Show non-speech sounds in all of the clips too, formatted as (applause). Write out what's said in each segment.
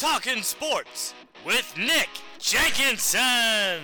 Talking Sports with Nick Jenkinson.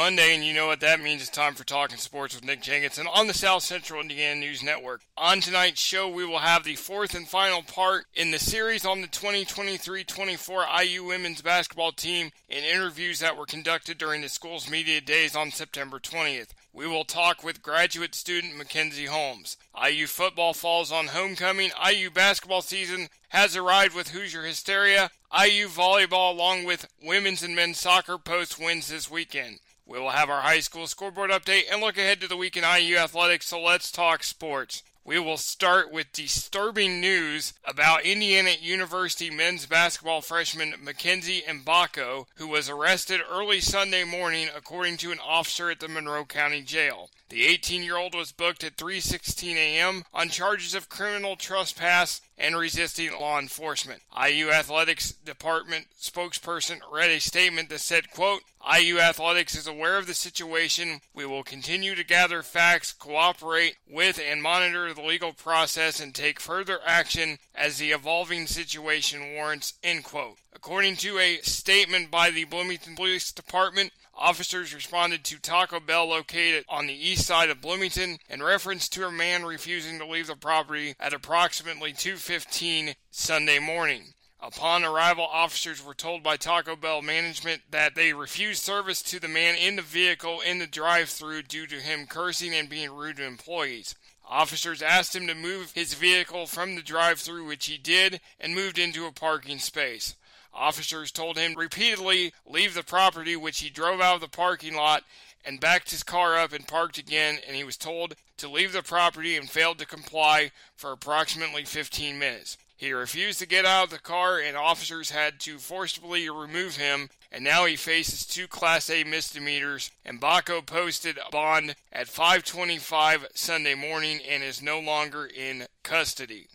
Monday, and you know what that means. It's time for Talking Sports with Nick Jenkinson on the South Central Indiana News Network. On tonight's show, we will have the fourth and final part in the series on the 2023 24 IU women's basketball team in interviews that were conducted during the school's media days on September 20th. We will talk with graduate student Mackenzie Holmes. IU football falls on homecoming. IU basketball season has arrived with Hoosier hysteria. IU volleyball, along with women's and men's soccer, post wins this weekend. We will have our high school scoreboard update and look ahead to the week in IU athletics. So let's talk sports. We will start with disturbing news about Indiana University men's basketball freshman Mackenzie Mgbako, who was arrested early Sunday morning according to an officer at the Monroe County Jail. The 18-year-old was booked at 3:16 a.m. on charges of criminal trespass and resisting law enforcement. IU Athletics Department spokesperson read a statement that said, quote, IU Athletics is aware of the situation. We will continue to gather facts, cooperate with and monitor the legal process and take further action as the evolving situation warrants, end quote. According to a statement by the Bloomington Police Department, Officers responded to Taco Bell located on the east side of Bloomington in reference to a man refusing to leave the property at approximately 2:15 Sunday morning. Upon arrival, officers were told by Taco Bell management that they refused service to the man in the vehicle in the drive-through due to him cursing and being rude to employees. Officers asked him to move his vehicle from the drive-through, which he did, and moved into a parking space. Officers told him repeatedly leave the property, which he drove out of the parking lot and backed his car up and parked again, and he was told to leave the property and failed to comply for approximately 15 minutes. He refused to get out of the car, and officers had to forcibly remove him, and now he faces two Class A misdemeanors. Mgbako posted a bond at 5:25 Sunday morning and is no longer in custody.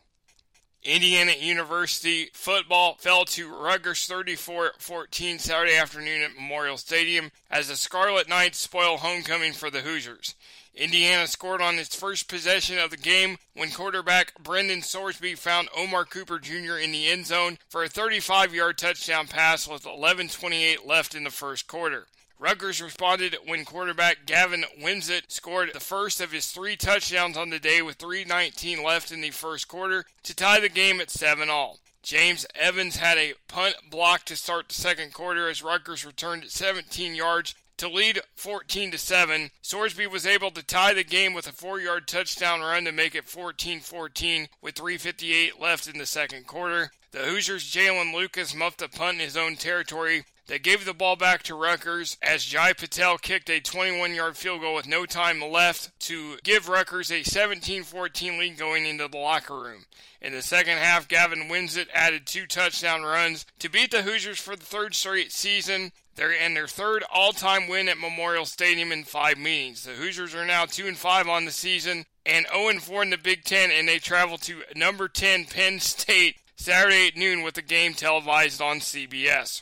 Indiana University football fell to Rutgers 34-14 Saturday afternoon at Memorial Stadium as the Scarlet Knights spoil homecoming for the Hoosiers. Indiana scored on its first possession of the game when quarterback Brendan Sorsby found Omar Cooper Jr. in the end zone for a 35-yard touchdown pass with 11:28 left in the first quarter. Rutgers responded when quarterback Gavin Wimsatt scored the first of his three touchdowns on the day with 3.19 left in the first quarter to tie the game at 7 all. James Evans had a punt block to start the second quarter as Rutgers returned at 17 yards to lead 14 to 7. Sorsby was able to tie the game with a 4-yard touchdown run to make it 14-14 with 3:58 left in the second quarter. The Hoosiers' Jaylin Lucas muffed a punt in his own territory they gave the ball back to Rutgers as Jai Patel kicked a 21 yard field goal with no time left to give Rutgers a 17 14 lead going into the locker room. In the second half, Gavin Wimsatt added two touchdown runs to beat the Hoosiers for the third straight season. They're in their third all-time win at Memorial Stadium in five meetings. The Hoosiers are now two and five on the season and 0 and 4 in the Big Ten, and they travel to number 10 Penn State Saturday at noon with the game televised on CBS.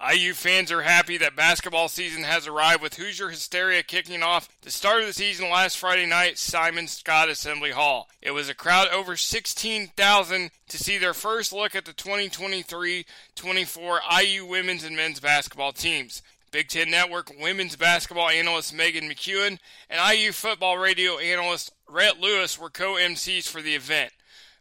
IU fans are happy that basketball season has arrived with Hoosier hysteria kicking off the start of the season last Friday night Simon Skjodt Assembly Hall. It was a crowd over 16,000 to see their first look at the 2023-24 IU women's and men's basketball teams. Big Ten Network women's basketball analyst Meghan McKeown and IU football radio analyst Rhett Lewis were co-MCs for the event.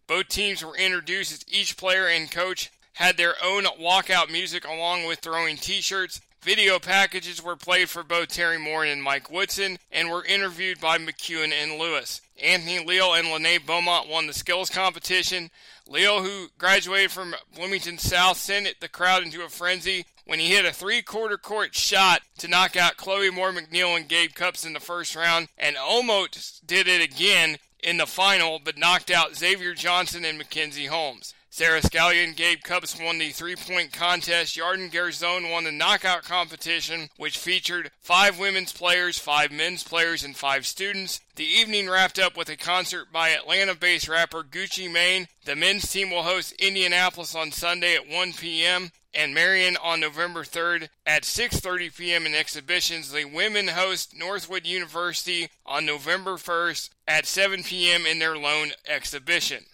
Both teams were introduced as each player and coach had their own walkout music along with throwing t-shirts. Video packages were played for both Teri Moren and Mike Woodson and were interviewed by McKeown and Lewis. Anthony Leal and Lene Beaumont won the skills competition. Leal, who graduated from Bloomington South, sent the crowd into a frenzy when he hit a three-quarter court shot to knock out Chloe Moore McNeil and Gabe Cupps in the first round, and almost did it again in the final, but knocked out Xavier Johnson and Mackenzie Holmes. Sara Scalia Gabe Cupps won the three point contest. Yarden Garzon won the knockout competition, which featured five women's players, five men's players, and five students. The evening wrapped up with a concert by Atlanta based rapper Gucci Mane. The men's team will host Indianapolis on Sunday at 1 p.m and Marion on November 3rd at 6:30 p.m. in exhibitions. The women host Northwood University on November 1st at 7 p.m. in their lone exhibition.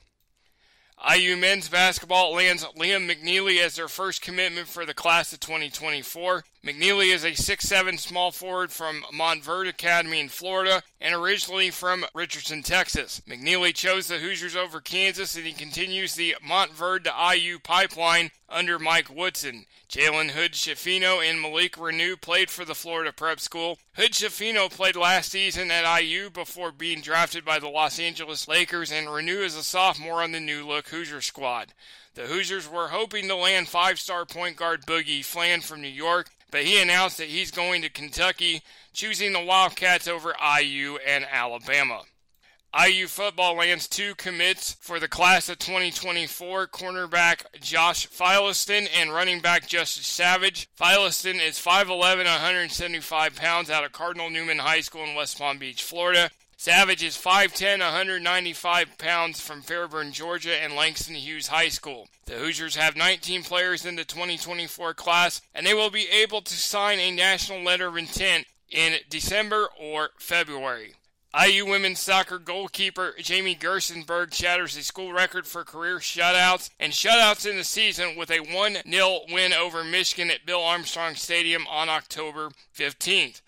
IU men's basketball lands Liam McNeely as their first commitment for the class of 2024. McNeely is a 6'7 small forward from Montverde Academy in Florida and originally from Richardson, Texas. McNeely chose the Hoosiers over Kansas and he continues the Montverde to IU pipeline under Mike Woodson. Jalen Hood Schifino and Malik Reneau played for the Florida Prep School. Hood Schifino played last season at IU before being drafted by the Los Angeles Lakers, and Reneau is a sophomore on the new look Hoosier squad. The Hoosiers were hoping to land five star point guard Boogie Fland from New York, but he announced that he's going to Kentucky, choosing the Wildcats over IU and Alabama. IU football lands two commits for the class of 2024 cornerback Josh Philoston and running back Justice Savage. Philoston is 5'11, 175 pounds out of Cardinal Newman High School in West Palm Beach, Florida. Savage is 5'10, 195 pounds from Fairburn, Georgia, and Langston Hughes High School. The Hoosiers have 19 players in the 2024 class, and they will be able to sign a national letter of intent in December or February. IU women's soccer goalkeeper Jamie Gerstenberg shatters the school record for career shutouts and shutouts in the season with a 1 0 win over Michigan at Bill Armstrong Stadium on October 15th.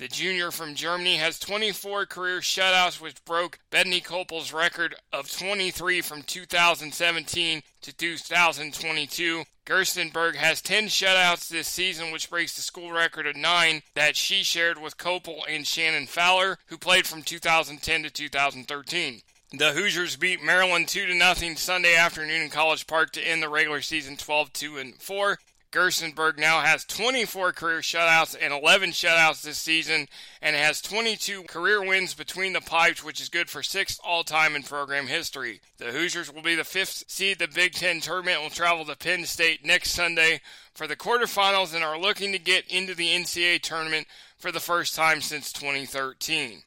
The junior from Germany has 24 career shutouts, which broke Bethany Kopel's record of 23 from 2017 to 2022. Gerstenberg has 10 shutouts this season, which breaks the school record of 9 that she shared with Kopel and Shannon Fowler, who played from 2010 to 2013. The Hoosiers beat Maryland 2 0 Sunday afternoon in College Park to end the regular season 12 2 and 4. Gerstenberg now has 24 career shutouts and 11 shutouts this season and has 22 career wins between the pipes, which is good for sixth all time in program history. The Hoosiers will be the fifth seed the Big Ten tournament will travel to Penn State next Sunday for the quarterfinals and are looking to get into the NCAA tournament for the first time since 2013.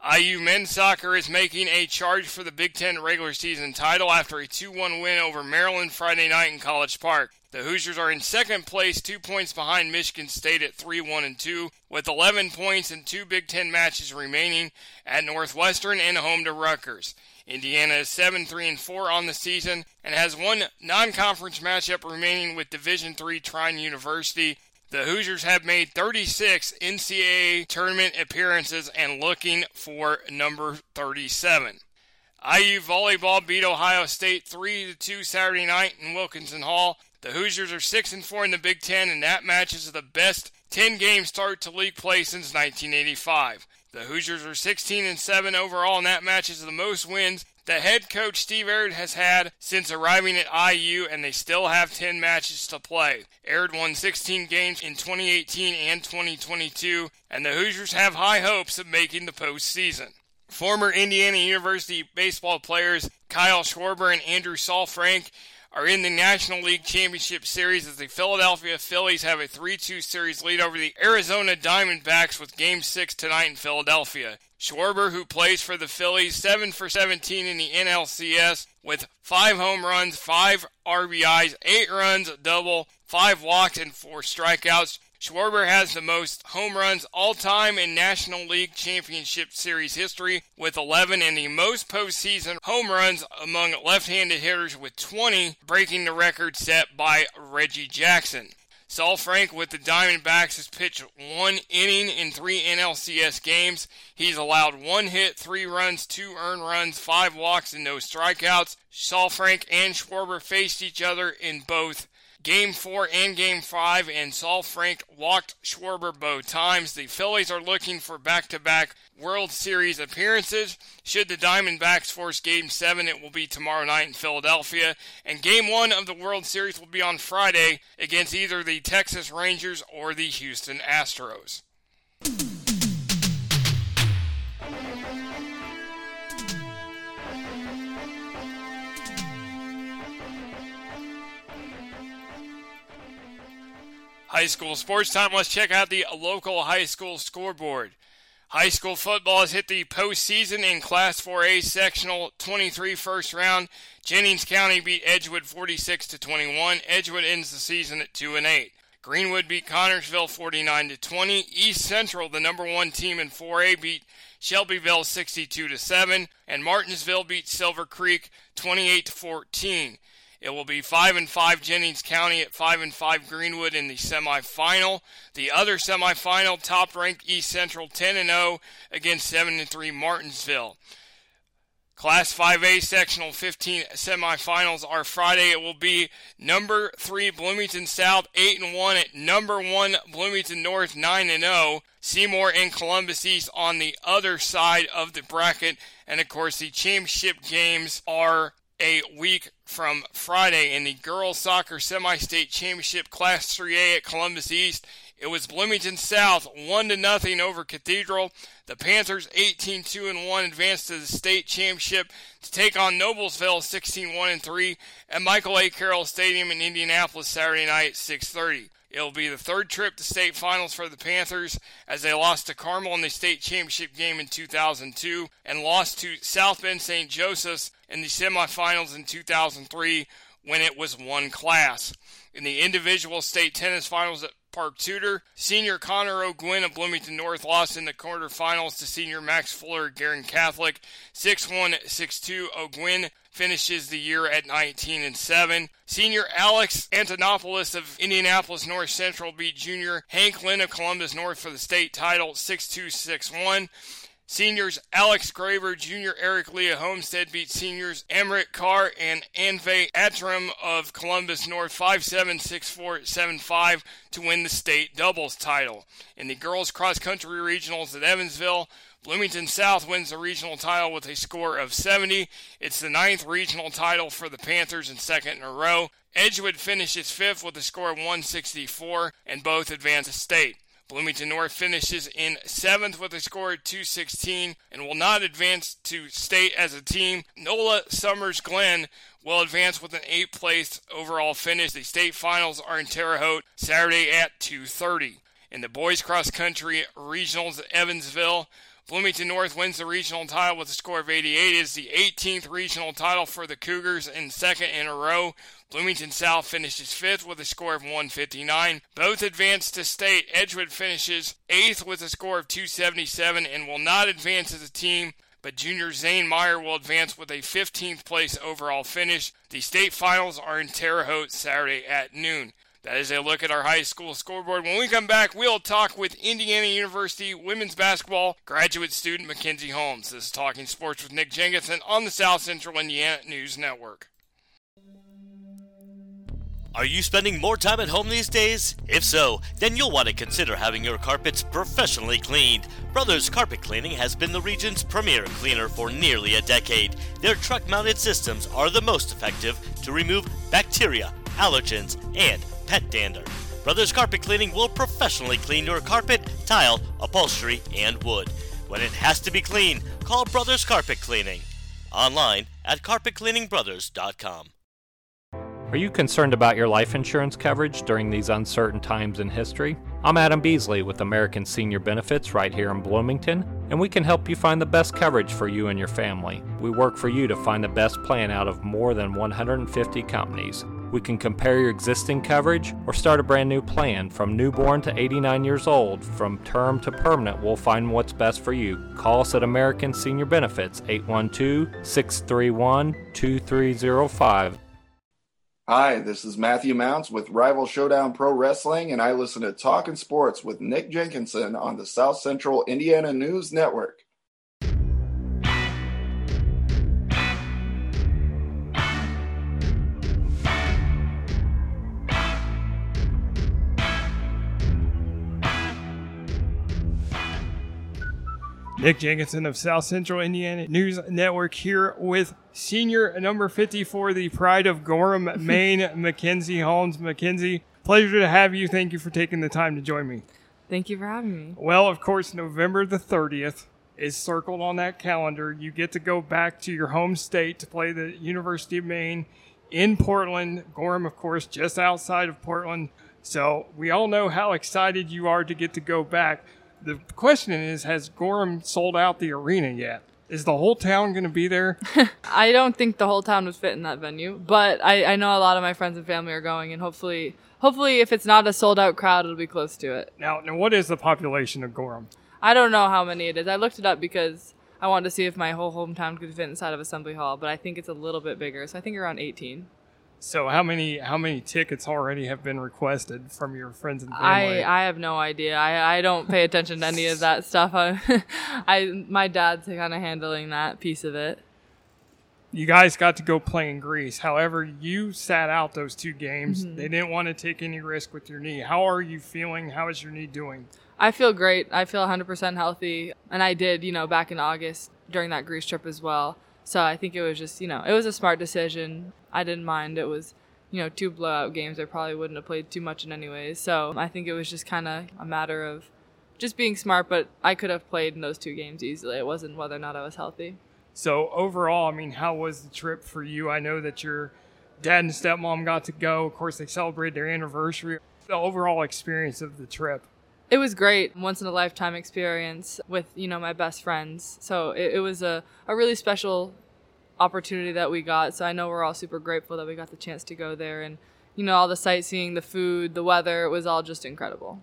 IU men's soccer is making a charge for the Big Ten regular season title after a 2 1 win over Maryland Friday night in College Park. The Hoosiers are in second place, two points behind Michigan State at 3 1 and 2, with 11 points and two Big Ten matches remaining at Northwestern and home to Rutgers. Indiana is 7 3 and 4 on the season and has one non conference matchup remaining with Division III Trine University the Hoosiers have made 36 NCAA tournament appearances and looking for number 37. IU volleyball beat Ohio State 3 2 Saturday night in Wilkinson Hall. The Hoosiers are 6 and 4 in the Big 10 and that matches the best 10 game start to league play since 1985. The Hoosiers are 16 and 7 overall and that matches the most wins the head coach Steve Aird has had since arriving at IU, and they still have 10 matches to play. Aird won 16 games in 2018 and 2022, and the Hoosiers have high hopes of making the postseason. Former Indiana University baseball players Kyle Schwarber and Andrew Saalfrank are in the National League Championship Series as the Philadelphia Phillies have a 3 2 series lead over the Arizona Diamondbacks with Game 6 tonight in Philadelphia. Schwarber, who plays for the Phillies, 7 for 17 in the NLCS with 5 home runs, 5 RBIs, 8 runs, double, 5 walks, and 4 strikeouts. Schwarber has the most home runs all time in National League Championship Series history with 11 and the most postseason home runs among left handed hitters with 20, breaking the record set by Reggie Jackson. Saalfrank with the Diamondbacks has pitched one inning in three NLCS games. He's allowed one hit, three runs, two earned runs, five walks, and no strikeouts. Saalfrank and Schwarber faced each other in both Game 4 and Game 5, and Saalfrank walked Schwarber both times. The Phillies are looking for back to back World Series appearances. Should the Diamondbacks force Game 7, it will be tomorrow night in Philadelphia. And Game 1 of the World Series will be on Friday against either the Texas Rangers or the Houston Astros. High school sports time. Let's check out the local high school scoreboard. High school football has hit the postseason in Class 4A sectional 23 first round. Jennings County beat Edgewood 46 to 21. Edgewood ends the season at 2 and 8. Greenwood beat Connersville 49 to 20. East Central, the number 1 team in 4A, beat Shelbyville 62 to 7 and Martinsville beat Silver Creek 28 to 14. It will be 5 and 5 Jennings County at 5 and 5 Greenwood in the semifinal. The other semifinal, top ranked East Central 10 and 0 against 7 and 3 Martinsville. Class 5A sectional 15 semifinals are Friday. It will be number 3 Bloomington South 8 and 1 at number 1 Bloomington North 9 and 0. Seymour and Columbus East on the other side of the bracket. And of course, the championship games are a week from Friday in the girls soccer semi-state championship class 3A at Columbus East. It was Bloomington South 1 to nothing over Cathedral. The Panthers 18-2 and 1 advanced to the state championship to take on Noblesville 16-1 and 3 at Michael A. Carroll Stadium in Indianapolis Saturday night at 6:30. It'll be the third trip to state finals for the Panthers as they lost to Carmel in the state championship game in 2002 and lost to South Bend St. Joseph's in the semifinals in 2003 when it was one class. In the individual state tennis finals at Park Tudor, senior Connor O'Gwin of Bloomington North lost in the quarterfinals to senior Max Fuller of Guerin Catholic 6-1, 6-2. O'Gwin finishes the year at 19 and 7. Senior Alex Antonopoulos of Indianapolis North Central beat junior Hank Lynn of Columbus North for the state title 6-2, 6-1. Seniors Alex Graver, Junior Eric Leah Homestead beat seniors Emmerich Carr and Anve Atram of Columbus North 5-7, 6-4, 7-5 to win the state doubles title. In the girls cross country regionals at Evansville, Bloomington South wins the regional title with a score of 70. It's the ninth regional title for the Panthers and second in a row. Edgewood finishes fifth with a score of 164, and both advance to state. Bloomington North finishes in seventh with a score of 216 and will not advance to state as a team. Nola Summers Glen will advance with an eighth place overall finish. The state finals are in Terre Haute Saturday at 2:30. In the boys cross country regionals at Evansville, Bloomington North wins the regional title with a score of 88. It is the 18th regional title for the Cougars and second in a row. Bloomington South finishes fifth with a score of 159. Both advance to state. Edgewood finishes eighth with a score of 277 and will not advance as a team but junior Zane Meyer will advance with a 15th place overall finish. The state finals are in Terre Haute Saturday at noon. That is a look at our high school scoreboard. When we come back, we'll talk with Indiana University women's basketball graduate student Mackenzie Holmes. This is Talking Sports with Nick Jenkinson on the South Central Indiana News Network. Are you spending more time at home these days? If so, then you'll want to consider having your carpets professionally cleaned. Brothers Carpet Cleaning has been the region's premier cleaner for nearly a decade. Their truck mounted systems are the most effective to remove bacteria, allergens, and pet dander. Brothers Carpet Cleaning will professionally clean your carpet, tile, upholstery, and wood. When it has to be clean, call Brothers Carpet Cleaning. Online at carpetcleaningbrothers.com. Are you concerned about your life insurance coverage during these uncertain times in history? I'm Adam Beasley with American Senior Benefits right here in Bloomington, and we can help you find the best coverage for you and your family. We work for you to find the best plan out of more than 150 companies. We can compare your existing coverage or start a brand new plan. From newborn to 89 years old, from term to permanent, we'll find what's best for you. Call us at American Senior Benefits 812 631 2305. Hi, this is Matthew Mounts with Rival Showdown Pro Wrestling, and I listen to Talking Sports with Nick Jenkinson on the South Central Indiana News Network. Nick Jenkinson of South Central Indiana News Network here with senior number 54, the pride of Gorham, (laughs) Maine, Mackenzie Holmes. Mackenzie, pleasure to have you. Thank you for taking the time to join me. Thank you for having me. Well, of course, November the 30th is circled on that calendar. You get to go back to your home state to play the University of Maine in Portland. Gorham, of course, just outside of Portland. So we all know how excited you are to get to go back. The question is, has Gorham sold out the arena yet? Is the whole town going to be there? (laughs) I don't think the whole town would fit in that venue, but I, I know a lot of my friends and family are going, and hopefully, hopefully, if it's not a sold out crowd, it'll be close to it. Now, now, what is the population of Gorham? I don't know how many it is. I looked it up because I wanted to see if my whole hometown could fit inside of Assembly Hall, but I think it's a little bit bigger, so I think around 18. So how many how many tickets already have been requested from your friends and family? I, I have no idea. I, I don't pay attention to any of that stuff. I, (laughs) I my dad's kind of handling that piece of it. You guys got to go play in Greece. However, you sat out those two games. Mm-hmm. They didn't want to take any risk with your knee. How are you feeling? How is your knee doing? I feel great. I feel 100% healthy, and I did, you know, back in August during that Greece trip as well. So I think it was just, you know, it was a smart decision. I didn't mind. It was, you know, two blowout games. I probably wouldn't have played too much in anyways. So I think it was just kind of a matter of just being smart, but I could have played in those two games easily. It wasn't whether or not I was healthy. So overall, I mean, how was the trip for you? I know that your dad and stepmom got to go. Of course, they celebrated their anniversary. The overall experience of the trip. It was great, once in a lifetime experience with, you know, my best friends. So it, it was a, a really special opportunity that we got. So I know we're all super grateful that we got the chance to go there and, you know, all the sightseeing, the food, the weather, it was all just incredible.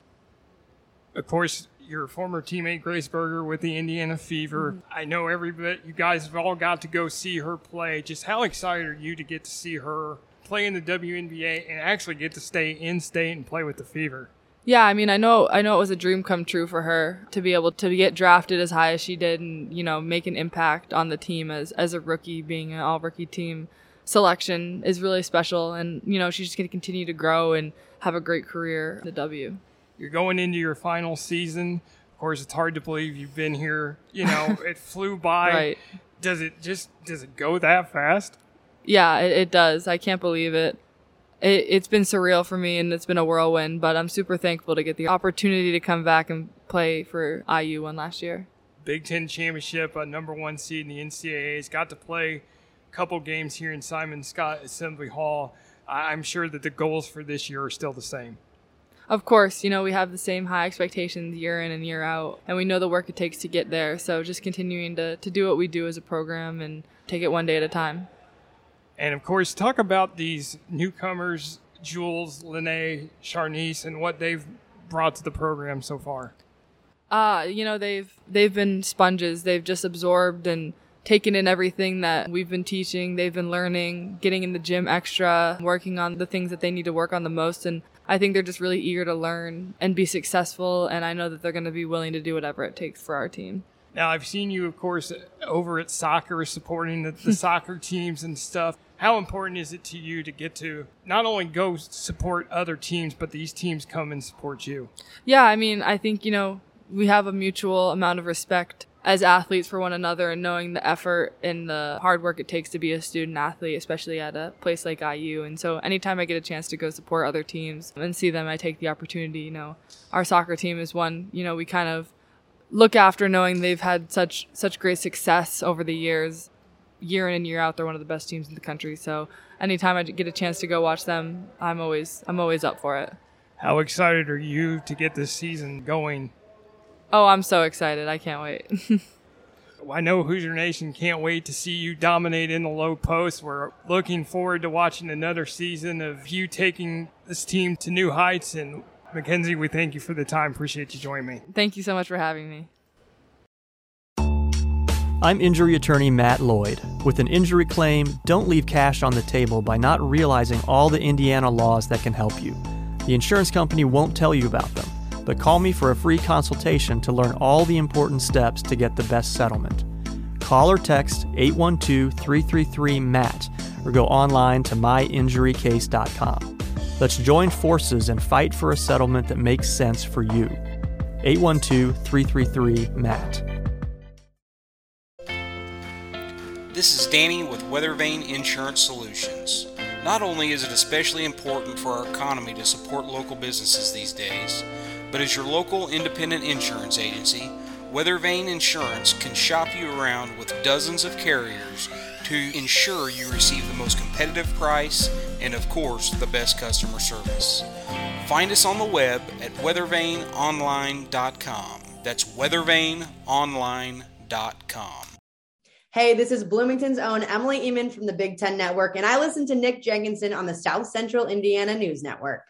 Of course, your former teammate Grace Berger with the Indiana Fever. Mm-hmm. I know every bit you guys have all got to go see her play. Just how excited are you to get to see her play in the WNBA and actually get to stay in state and play with the Fever? Yeah, I mean, I know, I know it was a dream come true for her to be able to get drafted as high as she did, and you know, make an impact on the team as as a rookie, being an all rookie team selection is really special, and you know, she's just going to continue to grow and have a great career the W. You're going into your final season. Of course, it's hard to believe you've been here. You know, (laughs) it flew by. Right. Does it just does it go that fast? Yeah, it, it does. I can't believe it. It. It's been surreal for me and it's been a whirlwind, but I'm super thankful to get the opportunity to come back and play for IU one last year. Big Ten championship, a number one seed in the NCAA's. Got to play a couple games here in Simon Skjodt Assembly Hall. I- I'm sure that the goals for this year are still the same. Of course, you know, we have the same high expectations year in and year out, and we know the work it takes to get there. So just continuing to, to do what we do as a program and take it one day at a time. And of course, talk about these newcomers, Jules, Lene, Charnice, and what they've brought to the program so far. Uh, you know, they've they've been sponges. They've just absorbed and taken in everything that we've been teaching. They've been learning, getting in the gym extra, working on the things that they need to work on the most and I think they're just really eager to learn and be successful and I know that they're going to be willing to do whatever it takes for our team. Now, I've seen you, of course, over at soccer, supporting the, the (laughs) soccer teams and stuff. How important is it to you to get to not only go support other teams, but these teams come and support you? Yeah, I mean, I think, you know, we have a mutual amount of respect as athletes for one another and knowing the effort and the hard work it takes to be a student athlete, especially at a place like IU. And so anytime I get a chance to go support other teams and see them, I take the opportunity. You know, our soccer team is one, you know, we kind of look after knowing they've had such such great success over the years. Year in and year out, they're one of the best teams in the country. So anytime I get a chance to go watch them, I'm always I'm always up for it. How excited are you to get this season going? Oh, I'm so excited. I can't wait. (laughs) I know Hoosier Nation can't wait to see you dominate in the low post. We're looking forward to watching another season of you taking this team to new heights. And Mackenzie, we thank you for the time. Appreciate you joining me. Thank you so much for having me. I'm injury attorney Matt Lloyd. With an injury claim, don't leave cash on the table by not realizing all the Indiana laws that can help you. The insurance company won't tell you about them but call me for a free consultation to learn all the important steps to get the best settlement. Call or text 812 333 MATT or go online to myinjurycase.com. Let's join forces and fight for a settlement that makes sense for you. 812 333 MATT. This is Danny with Weathervane Insurance Solutions. Not only is it especially important for our economy to support local businesses these days, but as your local independent insurance agency, Weathervane Insurance can shop you around with dozens of carriers to ensure you receive the most competitive price and, of course, the best customer service. Find us on the web at weathervaneonline.com. That's weathervaneonline.com. Hey, this is Bloomington's own Emily Eman from the Big Ten Network, and I listen to Nick Jenkinson on the South Central Indiana News Network.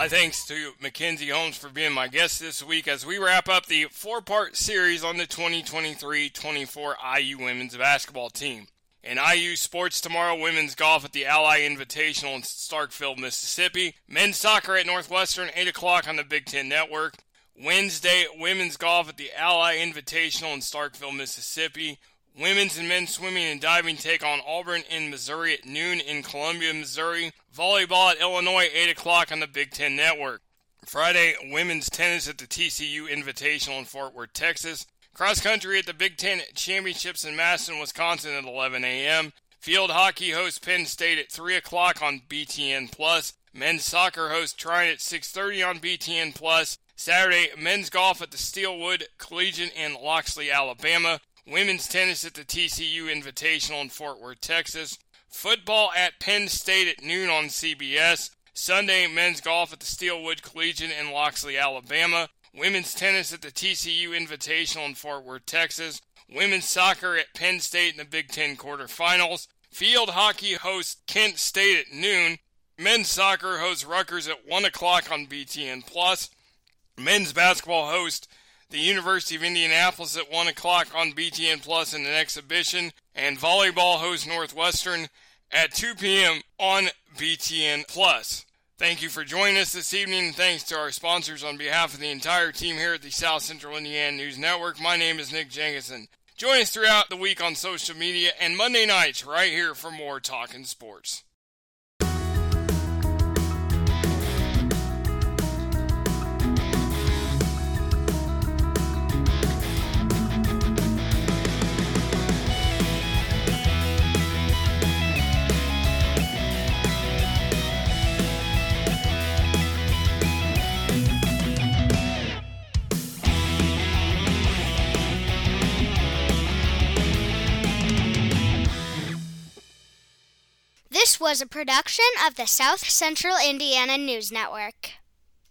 My thanks to Mackenzie Holmes for being my guest this week as we wrap up the four part series on the 2023 24 IU women's basketball team. In IU sports tomorrow, women's golf at the Ally Invitational in Starkville, Mississippi. Men's soccer at Northwestern, 8 o'clock on the Big Ten Network. Wednesday, women's golf at the Ally Invitational in Starkville, Mississippi. Women's and men's swimming and diving take on Auburn in Missouri at noon in Columbia, Missouri. Volleyball at Illinois, 8 o'clock on the Big Ten Network. Friday, women's tennis at the TCU Invitational in Fort Worth, Texas. Cross country at the Big Ten Championships in Madison, Wisconsin at 11 a.m. Field hockey hosts Penn State at 3 o'clock on BTN Plus. Men's soccer hosts Trine at 6:30 on BTN Plus. Saturday, men's golf at the Steelwood Collegiate in Loxley, Alabama. Women's tennis at the TCU Invitational in Fort Worth, Texas. Football at Penn State at noon on CBS. Sunday, men's golf at the Steelwood Collegiate in Loxley, Alabama. Women's tennis at the TCU Invitational in Fort Worth, Texas. Women's soccer at Penn State in the Big Ten quarterfinals. Field hockey hosts Kent State at noon. Men's soccer hosts Rutgers at 1 o'clock on BTN. Men's basketball host the University of Indianapolis at 1 o'clock on BTN Plus in an exhibition, and volleyball hosts Northwestern at 2 p.m. on BTN Plus. Thank you for joining us this evening, and thanks to our sponsors on behalf of the entire team here at the South Central Indiana News Network. My name is Nick Jenkinson. Join us throughout the week on social media and Monday nights right here for more Talking Sports. Was a production of the South Central Indiana News Network.